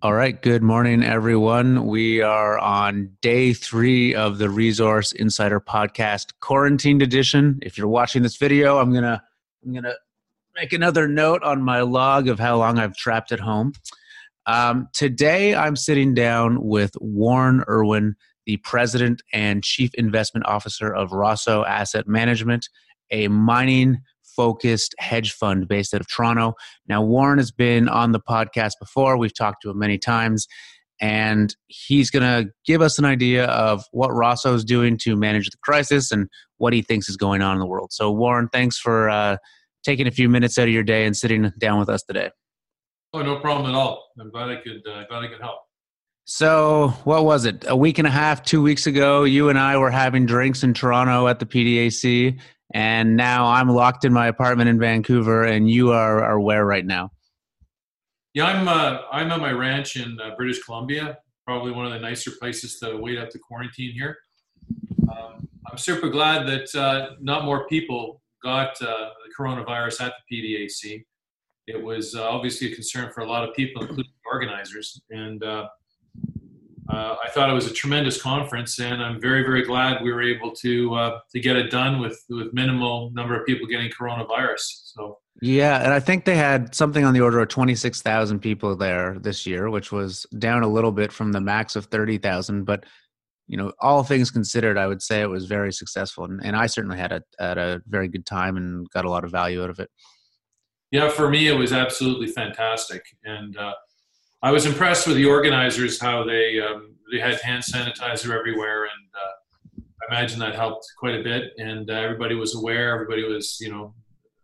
All right. Good morning, everyone. We are on day three of the Resource Insider Podcast Quarantined Edition. If you're watching this video, I'm gonna I'm gonna make another note on my log of how long I've trapped at home. Um, today, I'm sitting down with Warren Irwin, the president and chief investment officer of Rosseau Asset Management, a mining focused hedge fund based out of Toronto. Now, Warren has been on the podcast before. We've talked to him many times, and he's going to give us an idea of what Rosseau is doing to manage the crisis and what he thinks is going on in the world. So, Warren, thanks for uh, taking a few minutes out of your day and sitting down with us today. Oh, no problem at all. I'm glad I could. Uh, glad I could help. So, what was it? A week and a half, two weeks ago, you and I were having drinks in Toronto at the PDAC, and now I'm locked in my apartment in Vancouver, and you are, are where right now? Yeah, I'm uh, I'm at my ranch in uh, British Columbia. Probably one of the nicer places to wait out the quarantine here. Um, I'm super glad that uh, not more people got uh, the coronavirus at the PDAC. It was uh, obviously a concern for a lot of people, including organizers, and uh, I thought it was a tremendous conference, and I'm very, very glad we were able to uh, to get it done with with minimal number of people getting coronavirus. So yeah, and I think they had something on the order of twenty six thousand people there this year, which was down a little bit from the max of thirty thousand. But you know, all things considered, I would say it was very successful, and, and I certainly had a had a very good time and got a lot of value out of it. Yeah, for me, it was absolutely fantastic, and. Uh, I was impressed with the organizers how they um, they had hand sanitizer everywhere, and uh, I imagine that helped quite a bit. And uh, everybody was aware. Everybody was you know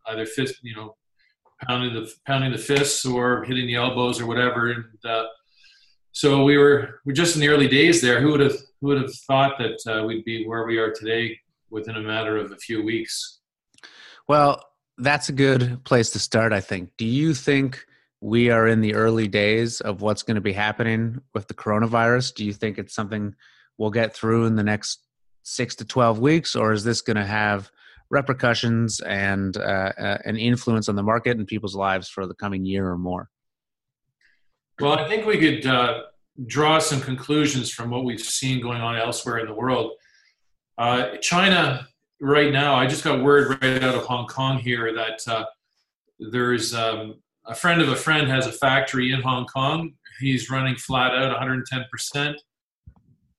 either fist you know pounding the pounding the fists or hitting the elbows or whatever. And uh, so we were we're just in the early days there. Who would have who would have thought that uh, we'd be where we are today within a matter of a few weeks? Well, that's a good place to start. I think. Do you think? We are in the early days of what's going to be happening with the coronavirus. Do you think it's something we'll get through in the next six to 12 weeks, or is this going to have repercussions and uh, uh, an influence on the market and people's lives for the coming year or more? Well, I think we could uh, draw some conclusions from what we've seen going on elsewhere in the world. Uh, China, right now, I just got word right out of Hong Kong here that uh, there's um, a friend of a friend has a factory in Hong Kong. He's running flat out 110%.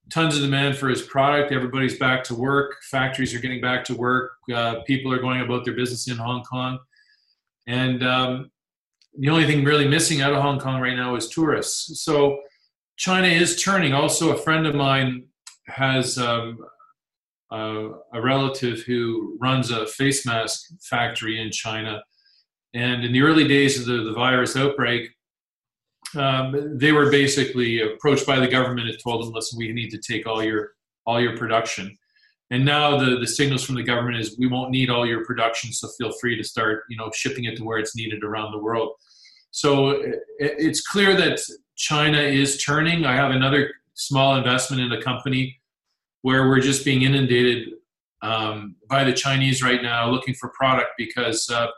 Tons of demand for his product. Everybody's back to work. Factories are getting back to work. Uh, people are going about their business in Hong Kong. And um, the only thing really missing out of Hong Kong right now is tourists. So China is turning. Also, a friend of mine has um, a relative who runs a face mask factory in China and in the early days of the, the virus outbreak, um, they were basically approached by the government and told them, "Listen, we need to take all your all your production." And now the the signals from the government is, "We won't need all your production, so feel free to start, you know, shipping it to where it's needed around the world." So it, it's clear that China is turning. I have another small investment in a company where we're just being inundated um, by the Chinese right now, looking for product because. Uh,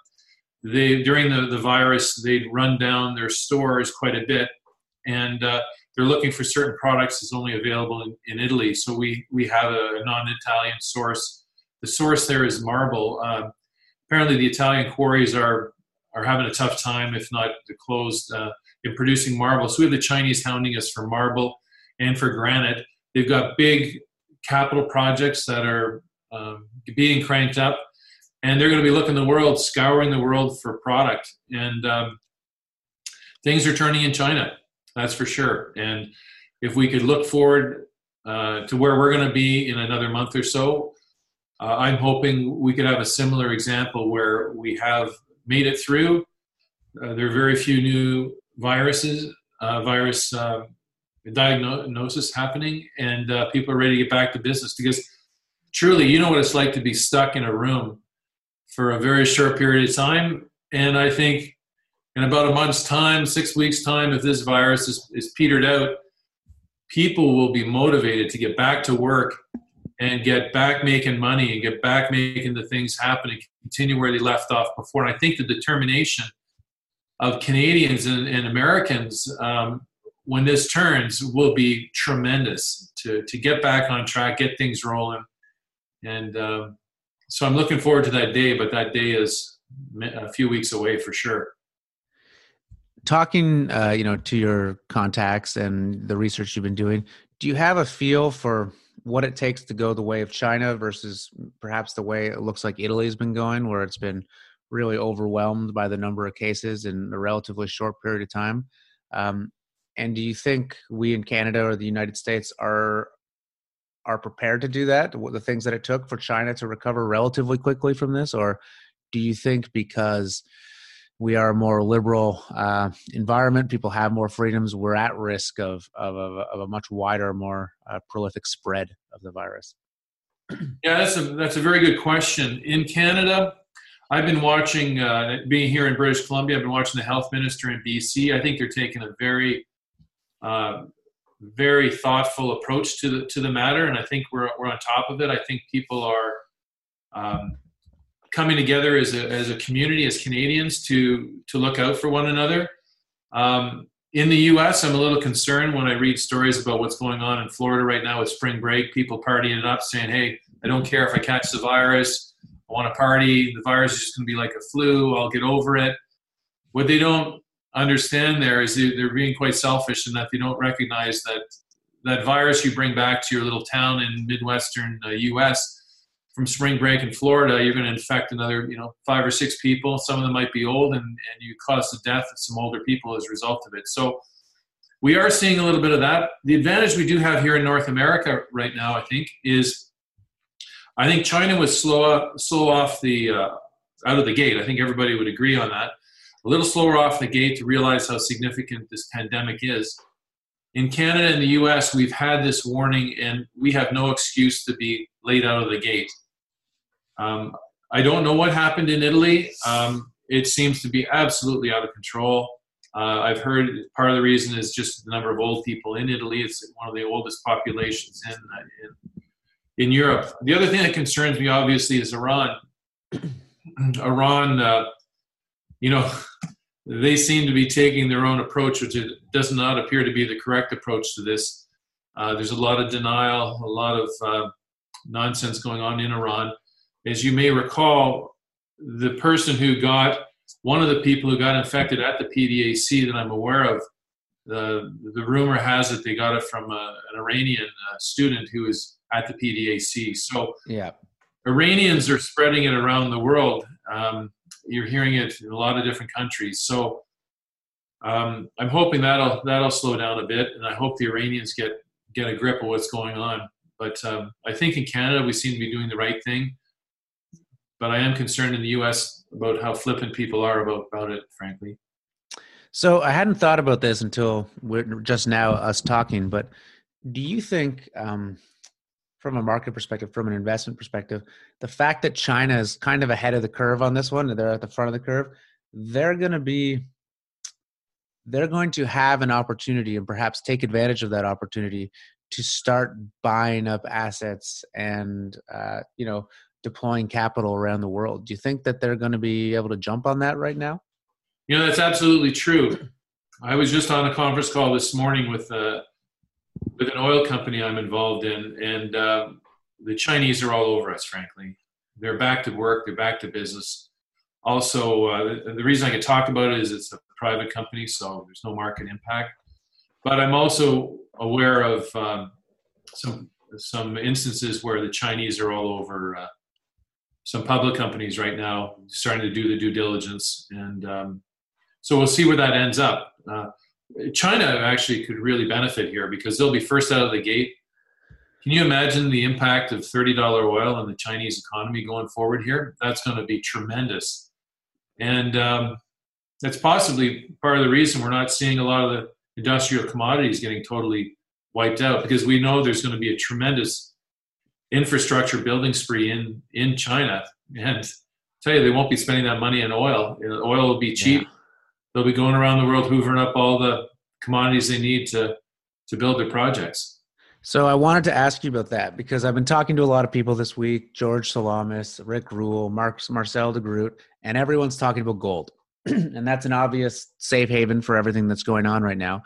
they during the, the virus they'd run down their stores quite a bit and uh, they're looking for certain products that's only available in, in italy. So we we have a, non-italian source. The source there is marble. Uh, apparently the italian quarries are are having a tough time if not closed uh, in producing marble. So we have the chinese hounding us for marble and for granite. They've got big capital projects that are um, being cranked up and they're going to be looking the world, scouring the world for product. And um, things are turning in China, that's for sure. And if we could look forward uh, to where we're going to be in another month or so, uh, I'm hoping we could have a similar example where we have made it through. Uh, there are very few new viruses, uh, virus um, diagnosis happening, and uh, people are ready to get back to business because truly, you know what it's like to be stuck in a room for a very short period of time. And I think in about a month's time, six weeks' time, if this virus is, is petered out, people will be motivated to get back to work and get back making money and get back making the things happen and continue where they left off before. And I think the determination of Canadians and, and Americans um, when this turns will be tremendous to to get back on track, get things rolling, and um, so I'm looking forward to that day. But that day is a few weeks away for sure. Talking, uh, you know, to your contacts and the research you've been doing, do you have a feel for what it takes to go the way of China versus perhaps the way it looks like Italy's been going, where it's been really overwhelmed by the number of cases in a relatively short period of time? Um, and do you think we in Canada or the United States are are prepared to do that? The things that it took for China to recover relatively quickly from this, or do you think because we are a more liberal uh, environment, people have more freedoms, we're at risk of of, of, of a much wider, more uh, prolific spread of the virus? Yeah, that's a that's a very good question. In Canada, I've been watching, uh, being here in British Columbia, I've been watching the health minister in BC. I think they're taking a very uh, very thoughtful approach to the to the matter, and I think we're we're on top of it. I think people are um, coming together as a as a community, as Canadians, to to look out for one another. Um, in the U.S., I'm a little concerned when I read stories about what's going on in Florida right now with spring break. People partying it up, saying, "Hey, I don't care if I catch the virus. I want to party. The virus is just going to be like a flu. I'll get over it." What they don't understand there is they're being quite selfish in that they don't recognize that that virus you bring back to your little town in midwestern uh, U.S. from spring break in Florida, you're going to infect another, you know, five or six people. Some of them might be old, and, and you cause the death of some older people as a result of it. So we are seeing a little bit of that. The advantage we do have here in North America right now, I think, is I think China was slow slow off the uh, out of the gate. I think everybody would agree on that a little slower off the gate to realize how significant this pandemic is. In Canada and the US, we've had this warning and we have no excuse to be late out of the gate. Um, I don't know what happened in Italy. Um, it seems to be absolutely out of control. Uh, I've heard part of the reason is just the number of old people in Italy. It's one of the oldest populations in, in, in Europe. The other thing that concerns me, obviously, is Iran. Iran uh, you know, they seem to be taking their own approach, which does not appear to be the correct approach to this. Uh, there's a lot of denial, a lot of uh, nonsense going on in Iran. As you may recall, the person who got one of the people who got infected at the PDAC that I'm aware of, the the rumor has it they got it from a, an Iranian uh, student who was at the PDAC. So yeah, Iranians are spreading it around the world. Um, you're hearing it in a lot of different countries. So um, I'm hoping that'll that'll slow down a bit, and I hope the Iranians get get a grip of what's going on. But um, I think in Canada we seem to be doing the right thing. But I am concerned in the U.S. about how flippant people are about about it, frankly. So I hadn't thought about this until we're just now us talking. But do you think? Um, from a market perspective, from an investment perspective, the fact that China is kind of ahead of the curve on this one, they're at the front of the curve, they're going to be they're going to have an opportunity and perhaps take advantage of that opportunity to start buying up assets and uh, you know deploying capital around the world. Do you think that they're going to be able to jump on that right now? You know, that's absolutely true. I was just on a conference call this morning with uh, with an oil company I'm involved in, and um, the Chinese are all over us. Frankly, they're back to work. They're back to business. Also, uh, the, the reason I can talk about it is it's a private company, so there's no market impact. But I'm also aware of um, some some instances where the Chinese are all over uh, some public companies right now, starting to do the due diligence, and um, so we'll see where that ends up. Uh, China actually could really benefit here because they'll be first out of the gate. Can you imagine the impact of $30 oil on the Chinese economy going forward here? That's going to be tremendous. And um, that's possibly part of the reason we're not seeing a lot of the industrial commodities getting totally wiped out because we know there's going to be a tremendous infrastructure building spree in, in China. And I tell you, they won't be spending that money on oil. Oil will be cheap. Yeah they'll be going around the world hoovering up all the commodities they need to to build their projects. So I wanted to ask you about that because I've been talking to a lot of people this week: George Salamis, Rick Rule, Mark, Marcel de Groot, and everyone's talking about gold, and that's an obvious safe haven for everything that's going on right now.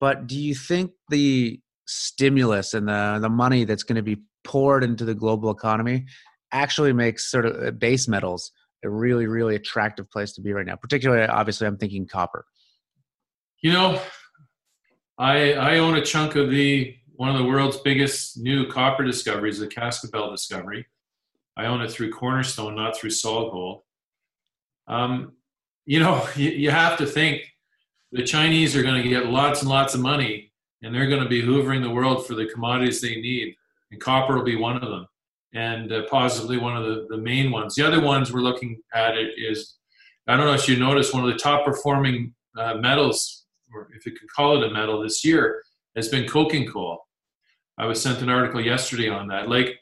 But do you think the stimulus and the the money that's going to be poured into the global economy actually makes sort of uh, base metals a really really attractive place to be right now? Particularly, obviously, I'm thinking copper. You know, I I own a chunk of the one of the world's biggest new copper discoveries, the Cascabel discovery. I own it through Cornerstone, not through SolGold. Um, you know, you, you have to think the Chinese are going to get lots and lots of money, and they're going to be hoovering the world for the commodities they need, and copper will be one of them, and uh, one of the, the main ones. The other ones we're looking at it is, I don't know if you noticed, one of the top performing uh, metals, or if you could call it a metal this year, has been coking coal. I was sent an article yesterday on that. Like,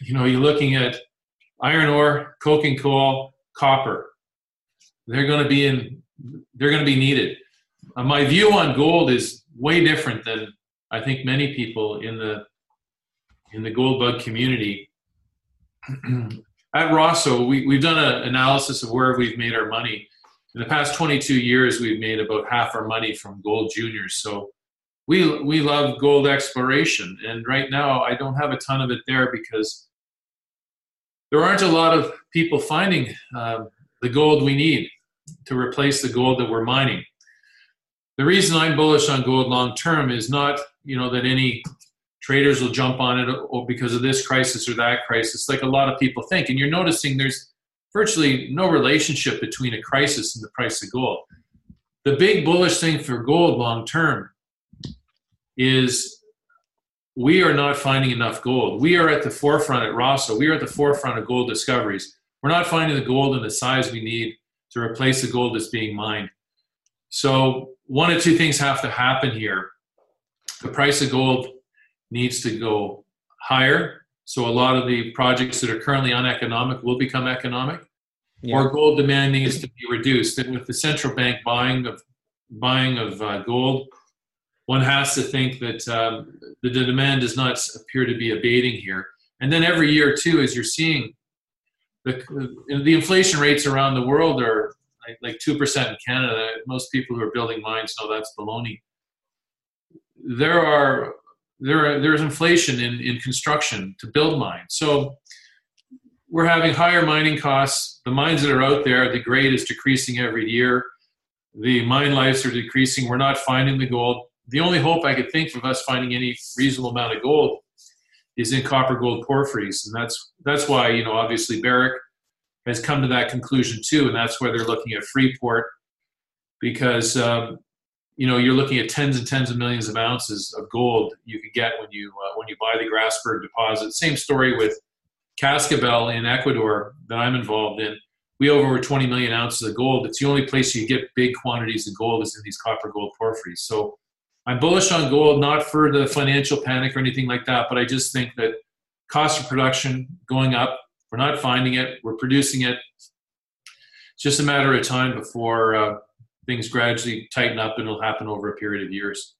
you know, you're looking at iron ore, coking coal, copper. They're going to be in. They're going to be needed. Uh, my view on gold is way different than I think many people in the in the gold bug community. At Rosseau, we, we've done an analysis of where we've made our money. In the past 22 years, we've made about half our money from gold juniors. So we we love gold exploration, and right now I don't have a ton of it there because there aren't a lot of people finding uh, the gold we need to replace the gold that we're mining. The reason I'm bullish on gold long term is not you know that any traders will jump on it or because of this crisis or that crisis, like a lot of people think. And you're noticing there's virtually no relationship between a crisis and the price of gold. The big bullish thing for gold long term is we are not finding enough gold. We are at the forefront at Rosseau. We are at the forefront of gold discoveries. We're not finding the gold in the size we need to replace the gold that's being mined. So one of two things have to happen here. The price of gold needs to go higher. So a lot of the projects that are currently uneconomic will become economic. Yeah. Or gold demand needs to be reduced. And with the central bank buying of buying of uh, gold, one has to think that um, the demand does not appear to be abating here. And then every year, too, as you're seeing, the, the inflation rates around the world are like, like 2% in Canada. Most people who are building mines know that's baloney. There are there are, there's inflation in, in construction to build mines. So we're having higher mining costs. The mines that are out there, the grade is decreasing every year. The mine lives are decreasing. We're not finding the gold the only hope I could think of us finding any reasonable amount of gold is in copper gold porphyries, and that's that's why you know obviously Barrick has come to that conclusion too, and that's why they're looking at Freeport because um, you know you're looking at tens and tens of millions of ounces of gold you could get when you uh, when you buy the Grassberg deposit. Same story with Cascabel in Ecuador that I'm involved in. We have over 20 million ounces of gold. It's the only place you get big quantities of gold is in these copper gold porphyries. So I'm bullish on gold, not for the financial panic or anything like that, but I just think that cost of production going up. We're not finding it. We're producing it. It's just a matter of time before uh, things gradually tighten up, and it'll happen over a period of years.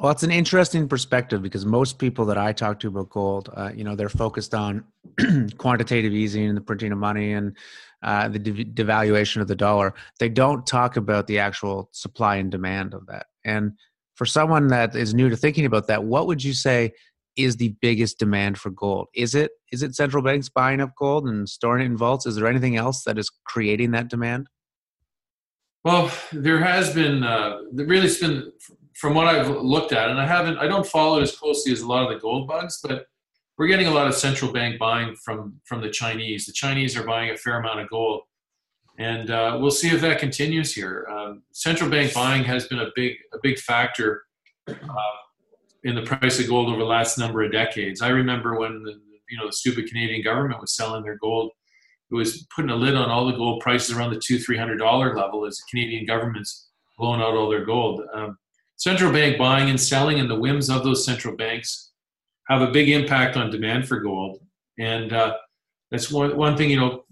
Well, it's an interesting perspective because most people that I talk to about gold, uh, you know, they're focused on quantitative easing and the printing of money and uh, the de- devaluation of the dollar. They don't talk about the actual supply and demand of that. And for someone that is new to thinking about that, what would you say is the biggest demand for gold? Is it is it central banks buying up gold and storing it in vaults? Is there anything else that is creating that demand? Well, there has been uh, really has been from what I've looked at, and I haven't I don't follow it as closely as a lot of the gold bugs, but we're getting a lot of central bank buying from from the Chinese. The Chinese are buying a fair amount of gold and uh, we'll see if that continues here. Um, central bank buying has been a big a big factor uh, in the price of gold over the last number of decades. I remember when the, you know the stupid Canadian government was selling their gold. It was putting a lid on all the gold prices around the two three hundred dollar level as the Canadian government's blowing out all their gold. Um, central bank buying and selling and the whims of those central banks have a big impact on demand for gold, and uh, that's one one thing you know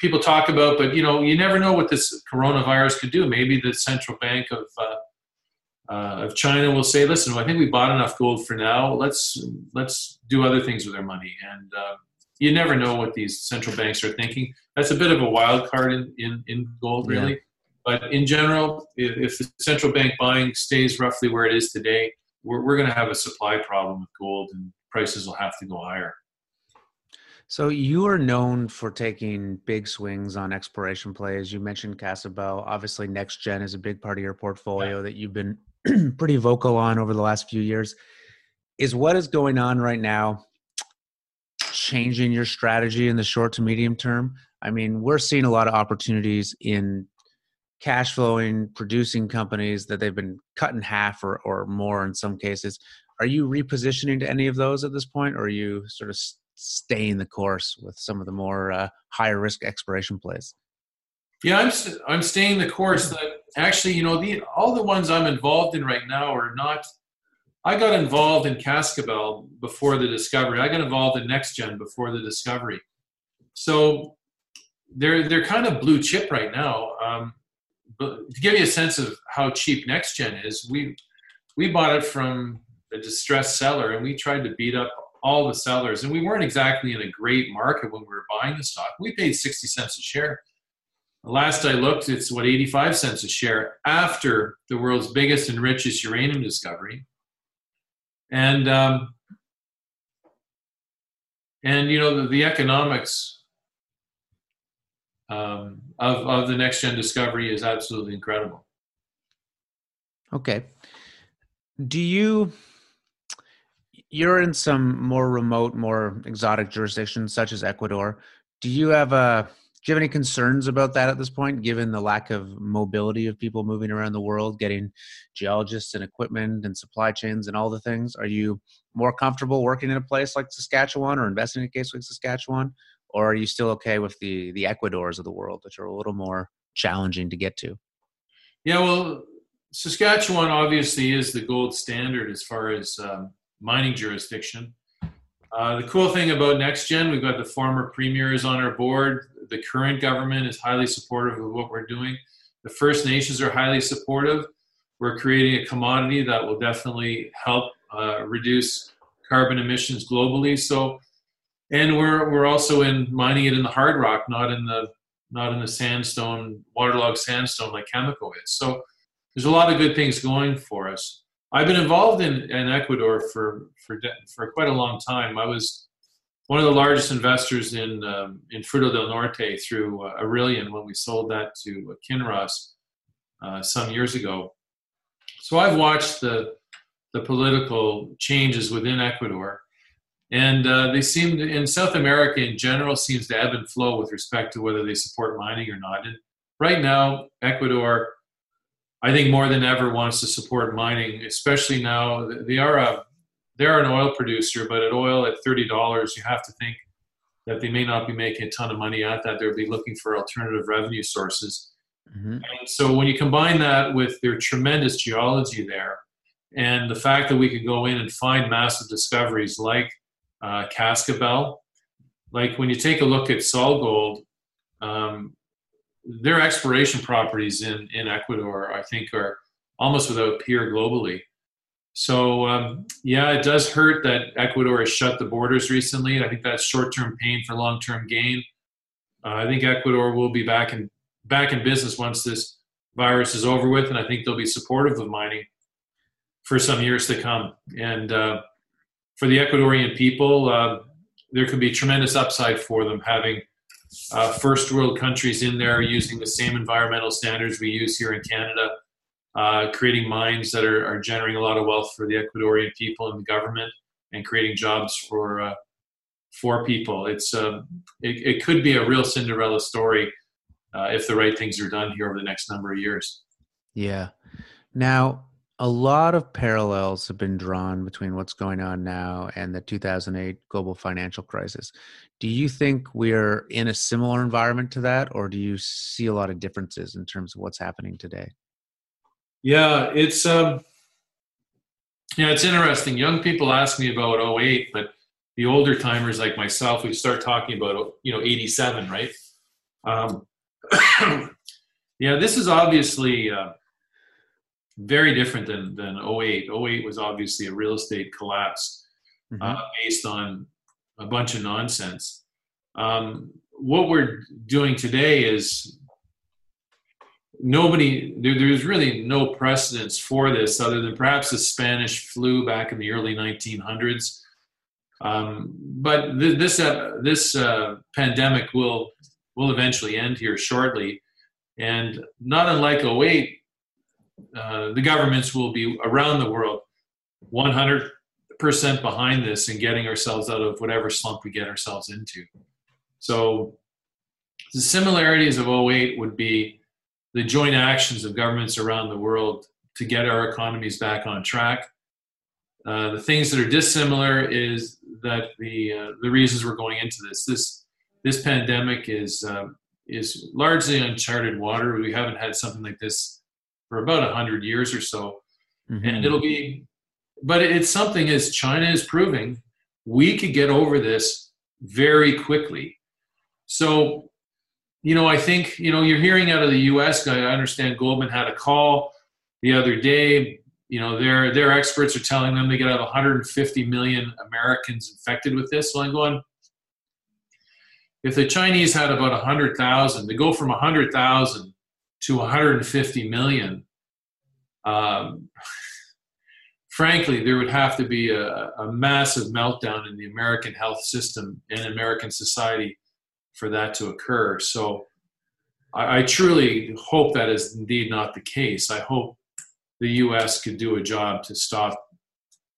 people talk about, but you know, you never know what this coronavirus could do. Maybe the central bank of uh, uh, of China will say, "Listen, I think we bought enough gold for now. Let's let's do other things with our money." And uh, you never know what these central banks are thinking. That's a bit of a wild card in in, in gold, really. but in general, if, if, the central bank buying stays roughly where it is today, we're, we're going to have a supply problem with gold and prices will have to go higher. So you are known for taking big swings on exploration plays. You mentioned Cascabel. Obviously, NextGen is a big part of your portfolio yeah. that you've been pretty vocal on over the last few years. Is what is going on right now changing your strategy in the short to medium term? I mean, we're seeing a lot of opportunities in cash flowing, producing companies that they've been cut in half or, or more in some cases. Are you repositioning to any of those at this point, or are you sort of staying the course with some of the more uh, higher risk exploration plays? Yeah, I'm i I'm staying the course. That actually, you know, the all the ones I'm involved in right now are not. I got involved in Cascabel before the discovery. I got involved in NextGen before the discovery. So they're they're kind of blue chip right now. Um, but to give you a sense of how cheap NextGen is, we we bought it from a distressed seller and we tried to beat up all the sellers. And we weren't exactly in a great market when we were buying the stock. We paid 60 cents a share. Last I looked, it's what 85 cents a share after the world's biggest and richest uranium discovery. And um, and you know the, the economics um, of of the NextGen discovery is absolutely incredible. Okay. Do you you're in some more remote, more exotic jurisdictions such as Ecuador. Do you have a do you have any concerns about that at this point, given the lack of mobility of people moving around the world, getting geologists and equipment and supply chains and all the things? Are you more comfortable working in a place like Saskatchewan or investing in a case like Saskatchewan, or are you still okay with the the Ecuadors of the world, which are a little more challenging to get to? Yeah, well, Saskatchewan obviously is the gold standard as far as um, mining jurisdiction. Uh, the cool thing about NextGen, we've got the former premiers on our board. The current government is highly supportive of what we're doing. The First Nations are highly supportive. We're creating a commodity that will definitely help uh, reduce carbon emissions globally. So, and we're we're also in mining it in the hard rock, not in the not in the sandstone, waterlogged sandstone like Cameco is. So, there's a lot of good things going for us. I've been involved in, in Ecuador for, for, for quite a long time. I was one of the largest investors in, um, in Fruto del Norte through uh, Aurelian when we sold that to uh, Kinross uh, some years ago. So I've watched the, the political changes within Ecuador. And uh, they seem to, in South America in general, seems to ebb and flow with respect to whether they support mining or not. And right now, Ecuador I think more than ever wants to support mining, especially now they are a they are an oil producer, but at oil at thirty dollars, you have to think that they may not be making a ton of money at that. They'll be looking for alternative revenue sources. Mm-hmm. And so when you combine that with their tremendous geology there, and the fact that we could go in and find massive discoveries like uh, Cascabel, like when you take a look at SolGold, um, their exploration properties in, in Ecuador, I think, are almost without peer globally. So, um, yeah, it does hurt that Ecuador has shut the borders recently. I think that's short term pain for long term gain. Uh, I think Ecuador will be back in, back in business once this virus is over with, and I think they'll be supportive of mining for some years to come. And uh, for the Ecuadorian people, uh, there could be tremendous upside for them having uh, first world countries in there using the same environmental standards we use here in Canada, uh, creating mines that are, are, generating a lot of wealth for the Ecuadorian people and the government, and creating jobs for uh, for people. It's uh, it, it, could be a real Cinderella story uh, if the right things are done here over the next number of years. Yeah. Now, a lot of parallels have been drawn between what's going on now and the 2008 global financial crisis. Do you think we're in a similar environment to that, or do you see a lot of differences in terms of what's happening today? Yeah, it's um, yeah, it's interesting. Young people ask me about 08, but the older timers like myself, we start talking about you know 87, right? Um, yeah, this is obviously. Uh, very different than than 08. 08 was obviously a real estate collapse mm-hmm. uh, based on a bunch of nonsense. Um, what we're doing today is nobody there, there's really no precedence for this other than perhaps the Spanish flu back in the early 1900s. Um, but th- this uh, this uh, pandemic will will eventually end here shortly, and not unlike 08, uh, the governments will be around the world 100 percent behind this and getting ourselves out of whatever slump we get ourselves into. So the similarities of 08 would be the joint actions of governments around the world to get our economies back on track. Uh, the things that are dissimilar is that the uh, the reasons we're going into this this this pandemic is uh, is largely uncharted water. We haven't had something like this for about hundred years or so, mm-hmm. and it'll be. But it's something as China is proving, we could get over this very quickly. So you know, I think, you know, you're hearing out of the US guy, I understand Goldman had a call the other day. You know, their their experts are telling them they could have 150 million Americans infected with this. So I'm going, if the Chinese had about 100,000, to go from 100,000 to 150 million, um, frankly, there would have to be a, a massive meltdown in the American health system and American society for that to occur. So I, I, truly hope that is indeed not the case. I hope the U.S. could do a job to stop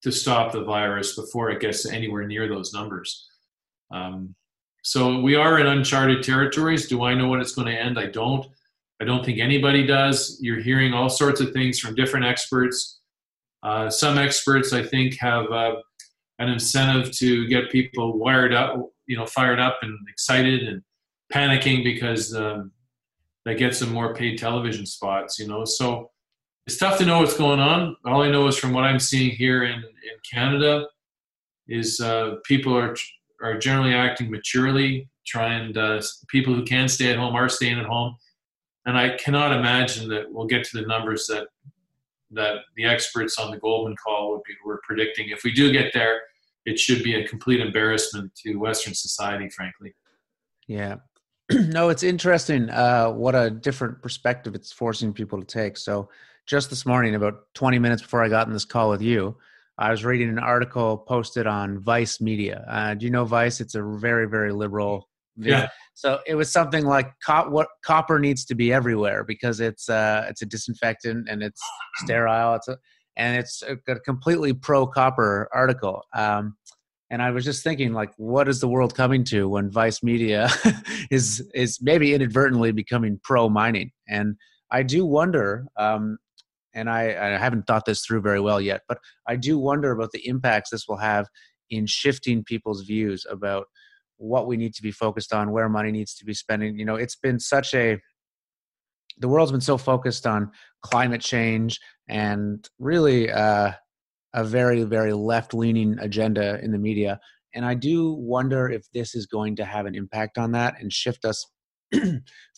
to stop the virus before it gets anywhere near those numbers. Um, so we are in uncharted territories. Do I know when it's going to end? I don't. I don't think anybody does. You're hearing all sorts of things from different experts. Uh, some experts, I think, have uh, an incentive to get people wired up, you know, fired up and excited and panicking because um, gets them more paid television spots, you know. So it's tough to know what's going on. All I know is from what I'm seeing here in, in Canada is uh, people are are generally acting maturely, trying uh, people who can stay at home are staying at home, and I cannot imagine that we'll get to the numbers that that the experts on the Goldman call would be were predicting. If we do get there, it should be a complete embarrassment to Western society, frankly. Yeah. no, it's interesting uh, what a different perspective it's forcing people to take. So, just this morning, about 20 minutes before I got in this call with you, I was reading an article posted on Vice Media. Uh, do you know Vice? It's a very, very liberal. Yeah. So it was something like co- what copper needs to be everywhere because it's uh, it's a disinfectant and it's sterile. It's a, and it's a, completely pro copper article. Um, and I was just thinking, like, what is the world coming to when Vice Media is is maybe inadvertently becoming pro mining? And I do wonder, um, and I, I haven't thought this through very well yet, but I do wonder about the impacts this will have in shifting people's views about what we need to be focused on, where money needs to be spending. You know, it's been such a the world's been so focused on climate change and really uh, a very very left leaning agenda in the media and i do wonder if this is going to have an impact on that and shift us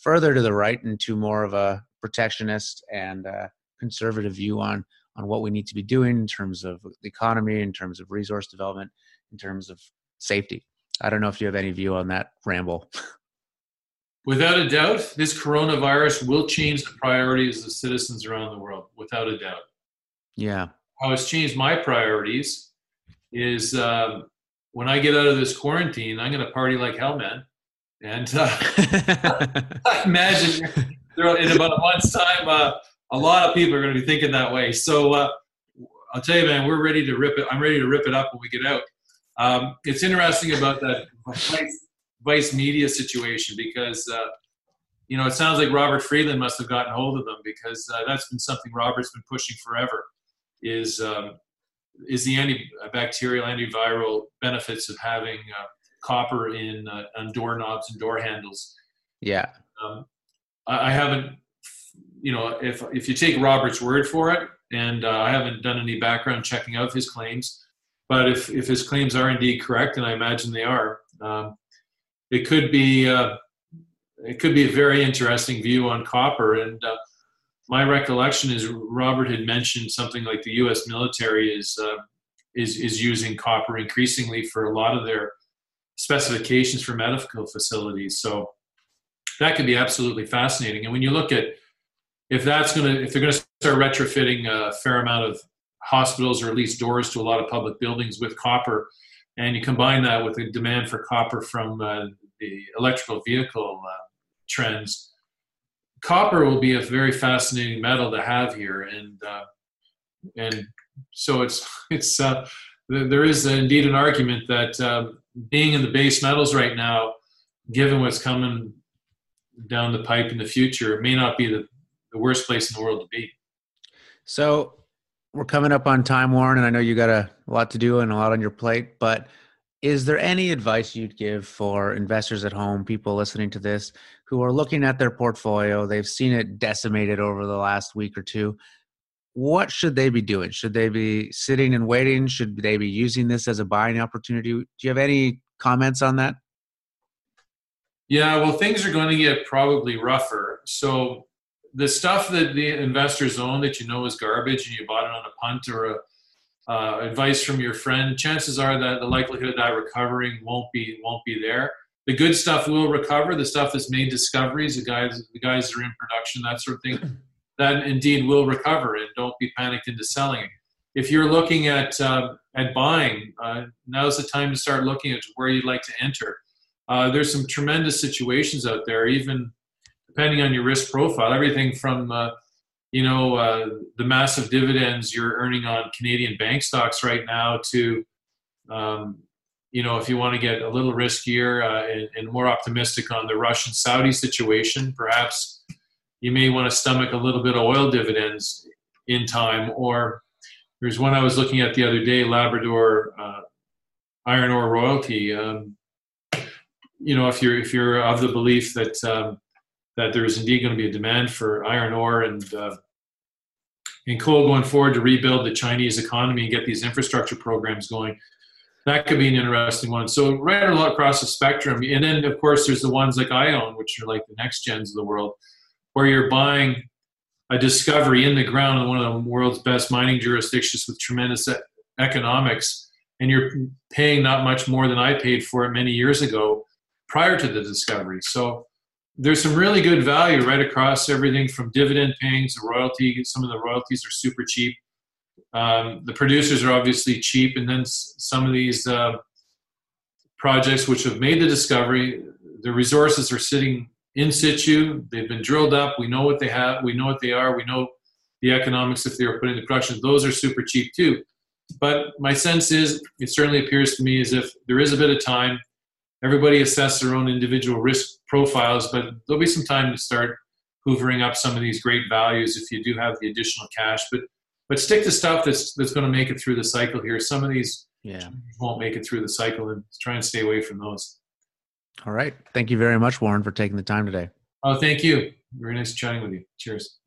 further to the right into more of a protectionist and uh, conservative view on on what we need to be doing in terms of the economy in terms of resource development in terms of safety i don't know if you have any view on that ramble Without a doubt, this coronavirus will change the priorities of citizens around the world, without a doubt. Yeah. How it's changed my priorities is um, when I get out of this quarantine, I'm going to party like hell, man. And uh, I imagine in about a month's time, uh, a lot of people are going to be thinking that way. So uh, I'll tell you, man, we're ready to rip it. I'm ready to rip it up when we get out. Um, it's interesting about that Vice Media situation because uh, you know it sounds like Robert Friedland must have gotten hold of them because uh, that's been something Robert's been pushing forever. Is um, is the antibacterial, antiviral benefits of having uh, copper in uh, on doorknobs and door handles? Yeah, um, I, I, haven't. You know, if if you take Robert's word for it, and uh, I haven't done any background checking of his claims, but if if his claims are indeed correct, and I imagine they are. Um, it could be uh, it could be a very interesting view on copper. And uh, my recollection is Robert had mentioned something like the U.S. military is uh, is is using copper increasingly for a lot of their specifications for medical facilities. So that could be absolutely fascinating. And when you look at if that's going to if they're going to start retrofitting a fair amount of hospitals or at least doors to a lot of public buildings with copper, and you combine that with the demand for copper from uh, the electrical vehicle uh, trends, copper will be a very fascinating metal to have here, and uh, and so it's it's uh, there is indeed an argument that um, being in the base metals right now, given what's coming down the pipe in the future, may not be the, the worst place in the world to be. So we're coming up on time, Warren, and I know you got a lot to do and a lot on your plate, but is there any advice you'd give for investors at home, people listening to this, who are looking at their portfolio? They've seen it decimated over the last week or two what should they be doing? Should they be sitting and waiting? Should they be using this as a buying opportunity? Do you have any comments on that? Yeah, well, things are going to get probably rougher. So the stuff that the investors own that you know is garbage and you bought it on a punt or a uh, advice from your friend, chances are that the likelihood of that recovering won't be won't be there. The good stuff will recover. The stuff that's made discoveries, the guys the guys that are in production, that sort of thing, that indeed will recover and don't be panicked into selling. If you're looking at uh, at buying, uh, now's the time to start looking at where you'd like to enter. Uh, there's some tremendous situations out there, even depending on your risk profile. Everything from uh, you know uh, the massive dividends you're earning on Canadian bank stocks right now to um, you know if you want to get a little riskier uh, and, and more optimistic on the Russian Saudi situation, perhaps you may want to stomach a little bit of oil dividends in time. Or there's one I was looking at the other day, Labrador uh, Iron Ore Royalty. Um, you know, if you're if you're of the belief that um, that there's indeed going to be a demand for iron ore and uh, and coal going forward to rebuild the Chinese economy and get these infrastructure programs going. That could be an interesting one. So right across the spectrum, and then of course there's the ones like I own, which are like the NextGens of the world where you're buying a discovery in the ground in one of the world's best mining jurisdictions with tremendous economics, and you're paying not much more than I paid for it many years ago prior to the discovery. So there's some really good value right across everything from dividend paying to royalty. Some of the royalties are super cheap. Um, the producers are obviously cheap, and then some of these uh, projects which have made the discovery, the resources are sitting in situ. They've been drilled up. We know what they have. We know what they are. We know the economics if they were put into production. Those are super cheap too. But my sense is, it certainly appears to me as if there is a bit of time. Everybody assess their own individual risk profiles, but there'll be some time to start hoovering up some of these great values if you do have the additional cash. But but stick to stuff that's that's going to make it through the cycle here. Some of these yeah. won't make it through the cycle, and try and stay away from those. All right. Thank you very much, Warren, for taking the time today. Oh, thank you. Very nice chatting with you. Cheers.